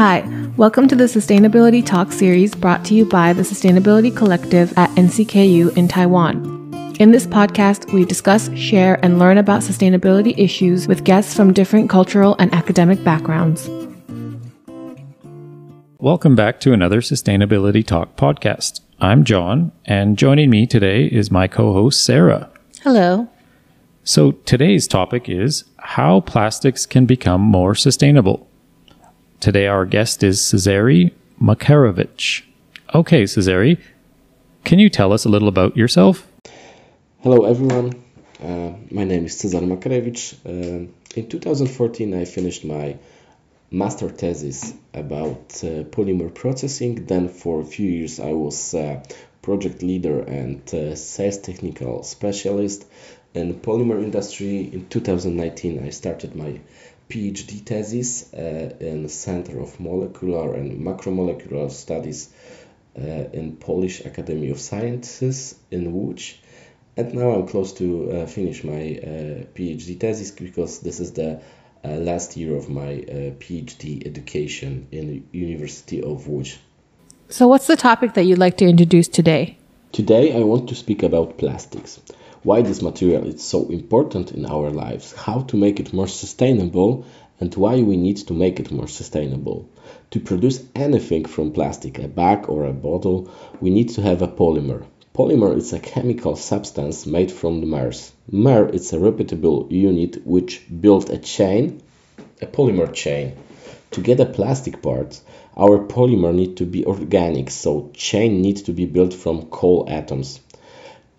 Hi, welcome to the Sustainability Talk series brought to you by the Sustainability Collective at NCKU in Taiwan. In this podcast, we discuss, share, and learn about sustainability issues with guests from different cultural and academic backgrounds. Welcome back to another Sustainability Talk podcast. I'm John, and joining me today is my co host, Sarah. Hello. So, today's topic is how plastics can become more sustainable. Today, our guest is Cezary Makarewicz. Okay, Cezary, can you tell us a little about yourself? Hello, everyone. Uh, my name is Cezary Makarewicz. Uh, in 2014, I finished my master thesis about uh, polymer processing. Then, for a few years, I was project leader and sales technical specialist in polymer industry. In 2019, I started my PhD thesis uh, in Center of Molecular and Macromolecular Studies uh, in Polish Academy of Sciences in Łódź. And now I'm close to uh, finish my uh, PhD thesis because this is the uh, last year of my uh, PhD education in the University of Łódź. So, what's the topic that you'd like to introduce today? Today, I want to speak about plastics. Why this material is so important in our lives, how to make it more sustainable, and why we need to make it more sustainable. To produce anything from plastic, a bag or a bottle, we need to have a polymer. Polymer is a chemical substance made from the MERS. MER is a repeatable unit which builds a chain, a polymer chain. To get a plastic part, our polymer need to be organic, so chain needs to be built from coal atoms.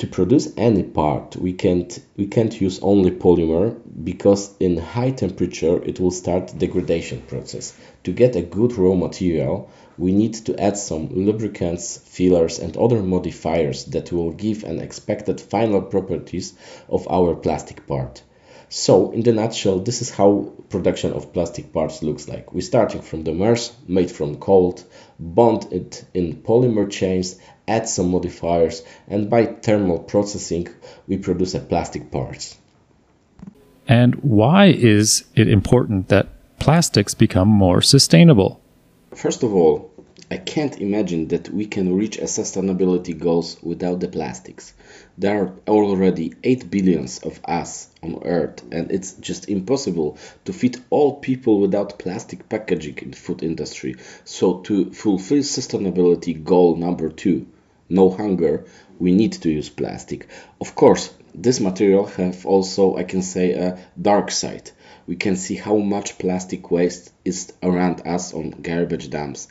To produce any part, we can't we can't use only polymer because in high temperature it will start degradation process. To get a good raw material, we need to add some lubricants, fillers and other modifiers that will give an expected final properties of our plastic part. So, in the nutshell, this is how production of plastic parts looks like. We're starting from the MERS, made from coal, bond it in polymer chains, add some modifiers, and by thermal processing, we produce a plastic parts. And why is it important that plastics become more sustainable? First of all, I can't imagine that we can reach a sustainability goals without the plastics. There are already 8 billions of us on earth and it's just impossible to feed all people without plastic packaging in the food industry. So to fulfill sustainability goal number 2, no hunger, we need to use plastic. Of course, this material have also I can say a dark side we can see how much plastic waste is around us on garbage dumps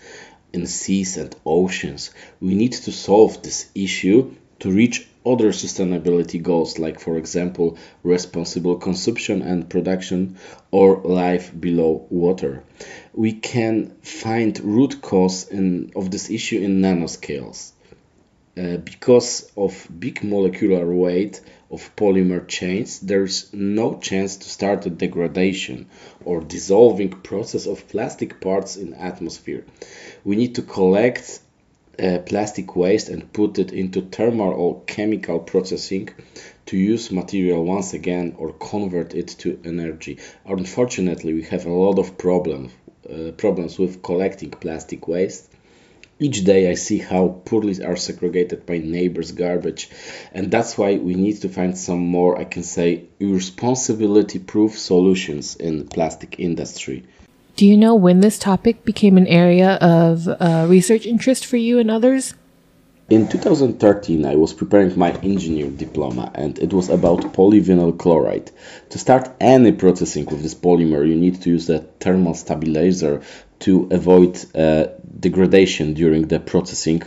in seas and oceans. We need to solve this issue to reach other sustainability goals, like, for example, responsible consumption and production or life below water. We can find root cause in, of this issue in nanoscales. Uh, because of big molecular weight of polymer chains, there's no chance to start a degradation or dissolving process of plastic parts in atmosphere. We need to collect uh, plastic waste and put it into thermal or chemical processing to use material once again or convert it to energy. Unfortunately, we have a lot of problem, uh, problems with collecting plastic waste each day I see how poorly are segregated by neighbors' garbage, and that's why we need to find some more, I can say, responsibility-proof solutions in plastic industry. Do you know when this topic became an area of uh, research interest for you and others? In 2013, I was preparing my engineer diploma and it was about polyvinyl chloride. To start any processing with this polymer, you need to use a thermal stabilizer to avoid uh, degradation during the processing.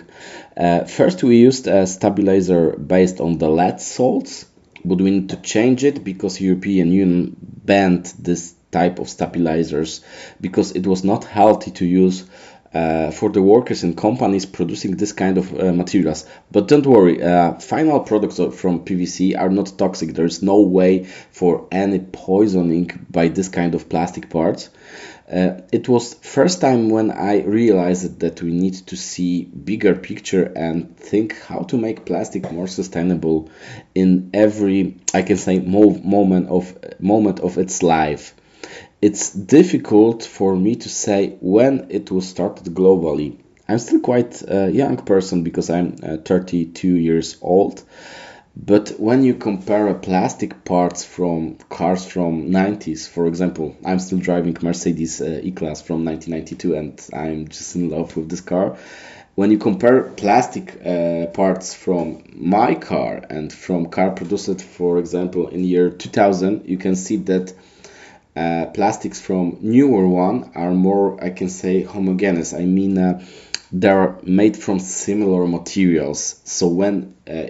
Uh, first, we used a stabilizer based on the lead salts, but we need to change it because European Union banned this type of stabilizers because it was not healthy to use uh, for the workers in companies producing this kind of uh, materials. But don't worry, uh, final products from PVC are not toxic. There is no way for any poisoning by this kind of plastic parts. Uh, it was first time when I realized that we need to see bigger picture and think how to make plastic more sustainable in every I can say moment of moment of its life it's difficult for me to say when it was started globally. I'm still quite a young person because I'm uh, 32 years old. But when you compare plastic parts from cars from 90s, for example, I'm still driving Mercedes uh, E-Class from 1992 and I'm just in love with this car. When you compare plastic uh, parts from my car and from car produced, for example, in year 2000, you can see that uh, plastics from newer one are more, I can say, homogeneous. I mean, uh, they're made from similar materials. So when uh,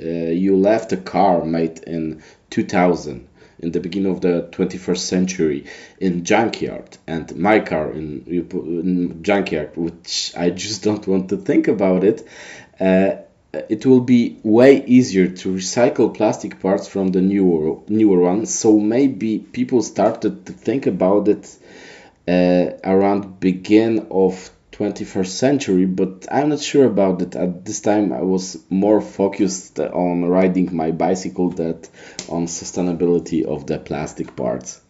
uh, you left a car made in 2000, in the beginning of the 21st century, in junkyard, and my car in, in junkyard, which I just don't want to think about it. Uh, it will be way easier to recycle plastic parts from the newer newer ones. So maybe people started to think about it uh, around begin of 21st century, but I'm not sure about it. At this time, I was more focused on riding my bicycle than on sustainability of the plastic parts.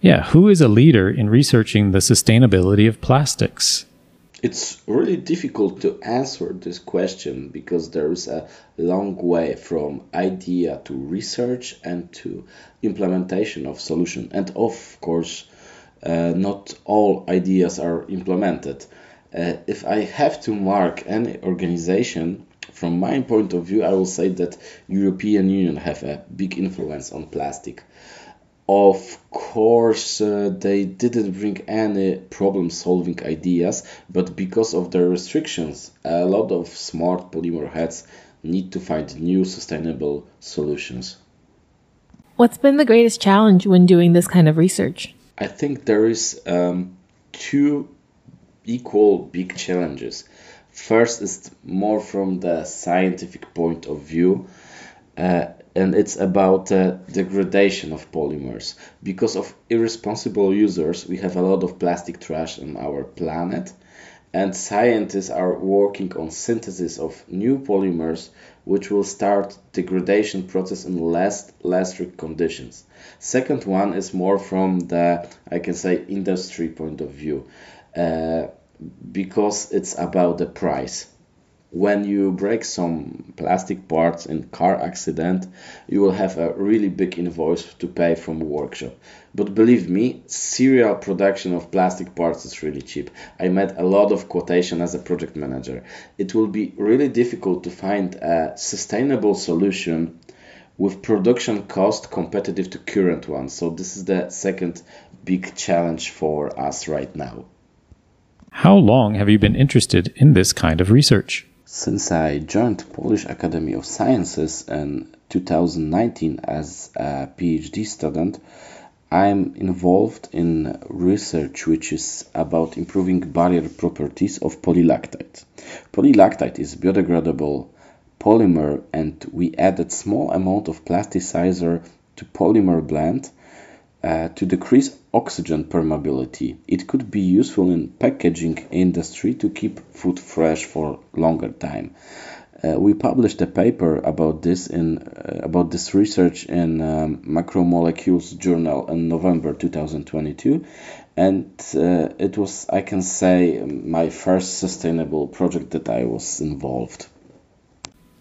Yeah, who is a leader in researching the sustainability of plastics? It's really difficult to answer this question because there is a long way from idea to research and to implementation of solution. And of course, uh, not all ideas are implemented. Uh, if I have to mark any organization, from my point of view, I will say that European Union have a big influence on plastic. Of course, uh, they didn't bring any problem solving ideas, but because of the restrictions, a lot of smart polymer heads need to find new sustainable solutions. What's been the greatest challenge when doing this kind of research? I think there is um, two equal big challenges. First is more from the scientific point of view. Uh, and it's about uh, degradation of polymers. Because of irresponsible users, we have a lot of plastic trash on our planet, and scientists are working on synthesis of new polymers which will start the degradation process in less less strict conditions. Second one is more from the I can say industry point of view, uh, because it's about the price when you break some plastic parts in car accident you will have a really big invoice to pay from workshop. But believe me serial production of plastic parts is really cheap. I made a lot of quotation as a project manager. It will be really difficult to find a sustainable solution with production cost competitive to current ones. So this is the second big challenge for us right now. How long have you been interested in this kind of research since I joined Polish Academy of Sciences in 2019 as a PhD student, I'm involved in research which is about improving barrier properties of polylactide. Polylactide is biodegradable polymer and we added small amount of plasticizer to polymer blend uh, to decrease oxygen permeability. It could be useful in packaging industry to keep food fresh for longer time. Uh, we published a paper about this in uh, about this research in um, Macromolecules Journal in November 2022, and uh, it was I can say my first sustainable project that I was involved.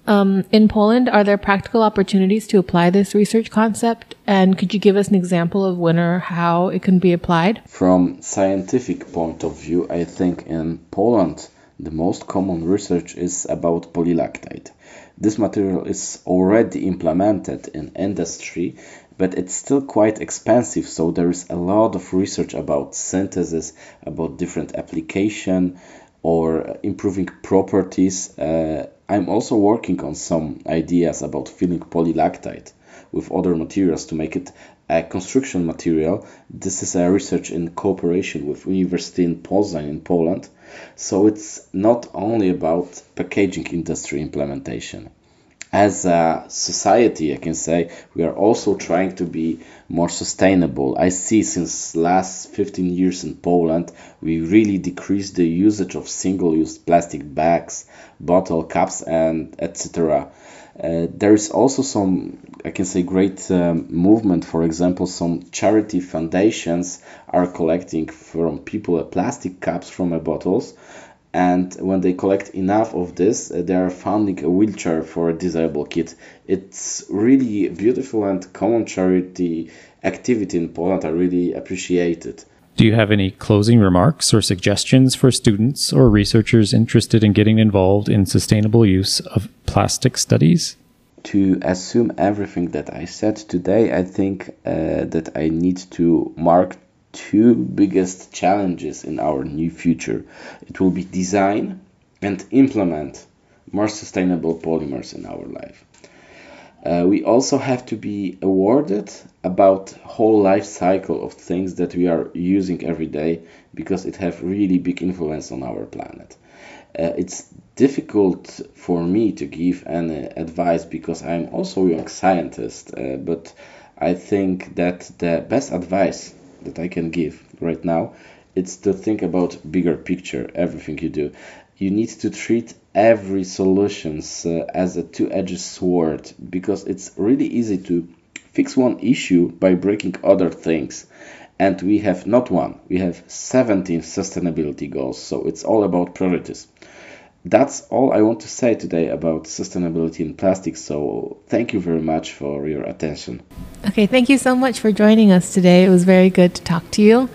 Um, in Poland, are there practical opportunities to apply this research concept? And could you give us an example of when or how it can be applied? From scientific point of view, I think in Poland, the most common research is about polylactide. This material is already implemented in industry, but it's still quite expensive, so there is a lot of research about synthesis, about different application, or improving properties. Uh, I'm also working on some ideas about filling polylactide with other materials to make it a construction material. This is a research in cooperation with University in Poznań in Poland. So it's not only about packaging industry implementation as a society i can say we are also trying to be more sustainable. I see since last 15 years in poland we really decreased the usage of single use plastic bags bottle caps and etc Uh, there is also some, I can say, great um, movement. For example, some charity foundations are collecting from people plastic cups from a bottles, and when they collect enough of this, uh, they are funding a wheelchair for a disabled kid. It's really beautiful and common charity activity in Poland. I really appreciate it. Do you have any closing remarks or suggestions for students or researchers interested in getting involved in sustainable use of plastic studies? To assume everything that I said today, I think uh, that I need to mark two biggest challenges in our new future. It will be design and implement more sustainable polymers in our life. Uh, we also have to be awarded about whole life cycle of things that we are using every day because it have really big influence on our planet. Uh, it's difficult for me to give any advice because I'm also a young scientist, uh, but I think that the best advice that I can give right now it's to think about bigger picture everything you do. You need to treat every solutions uh, as a two-edged sword because it's really easy to fix one issue by breaking other things. And we have not one we have 17 sustainability goals so it's all about priorities that's all i want to say today about sustainability in plastics so thank you very much for your attention. Okay thank you so much for joining us today. It was very good to talk to you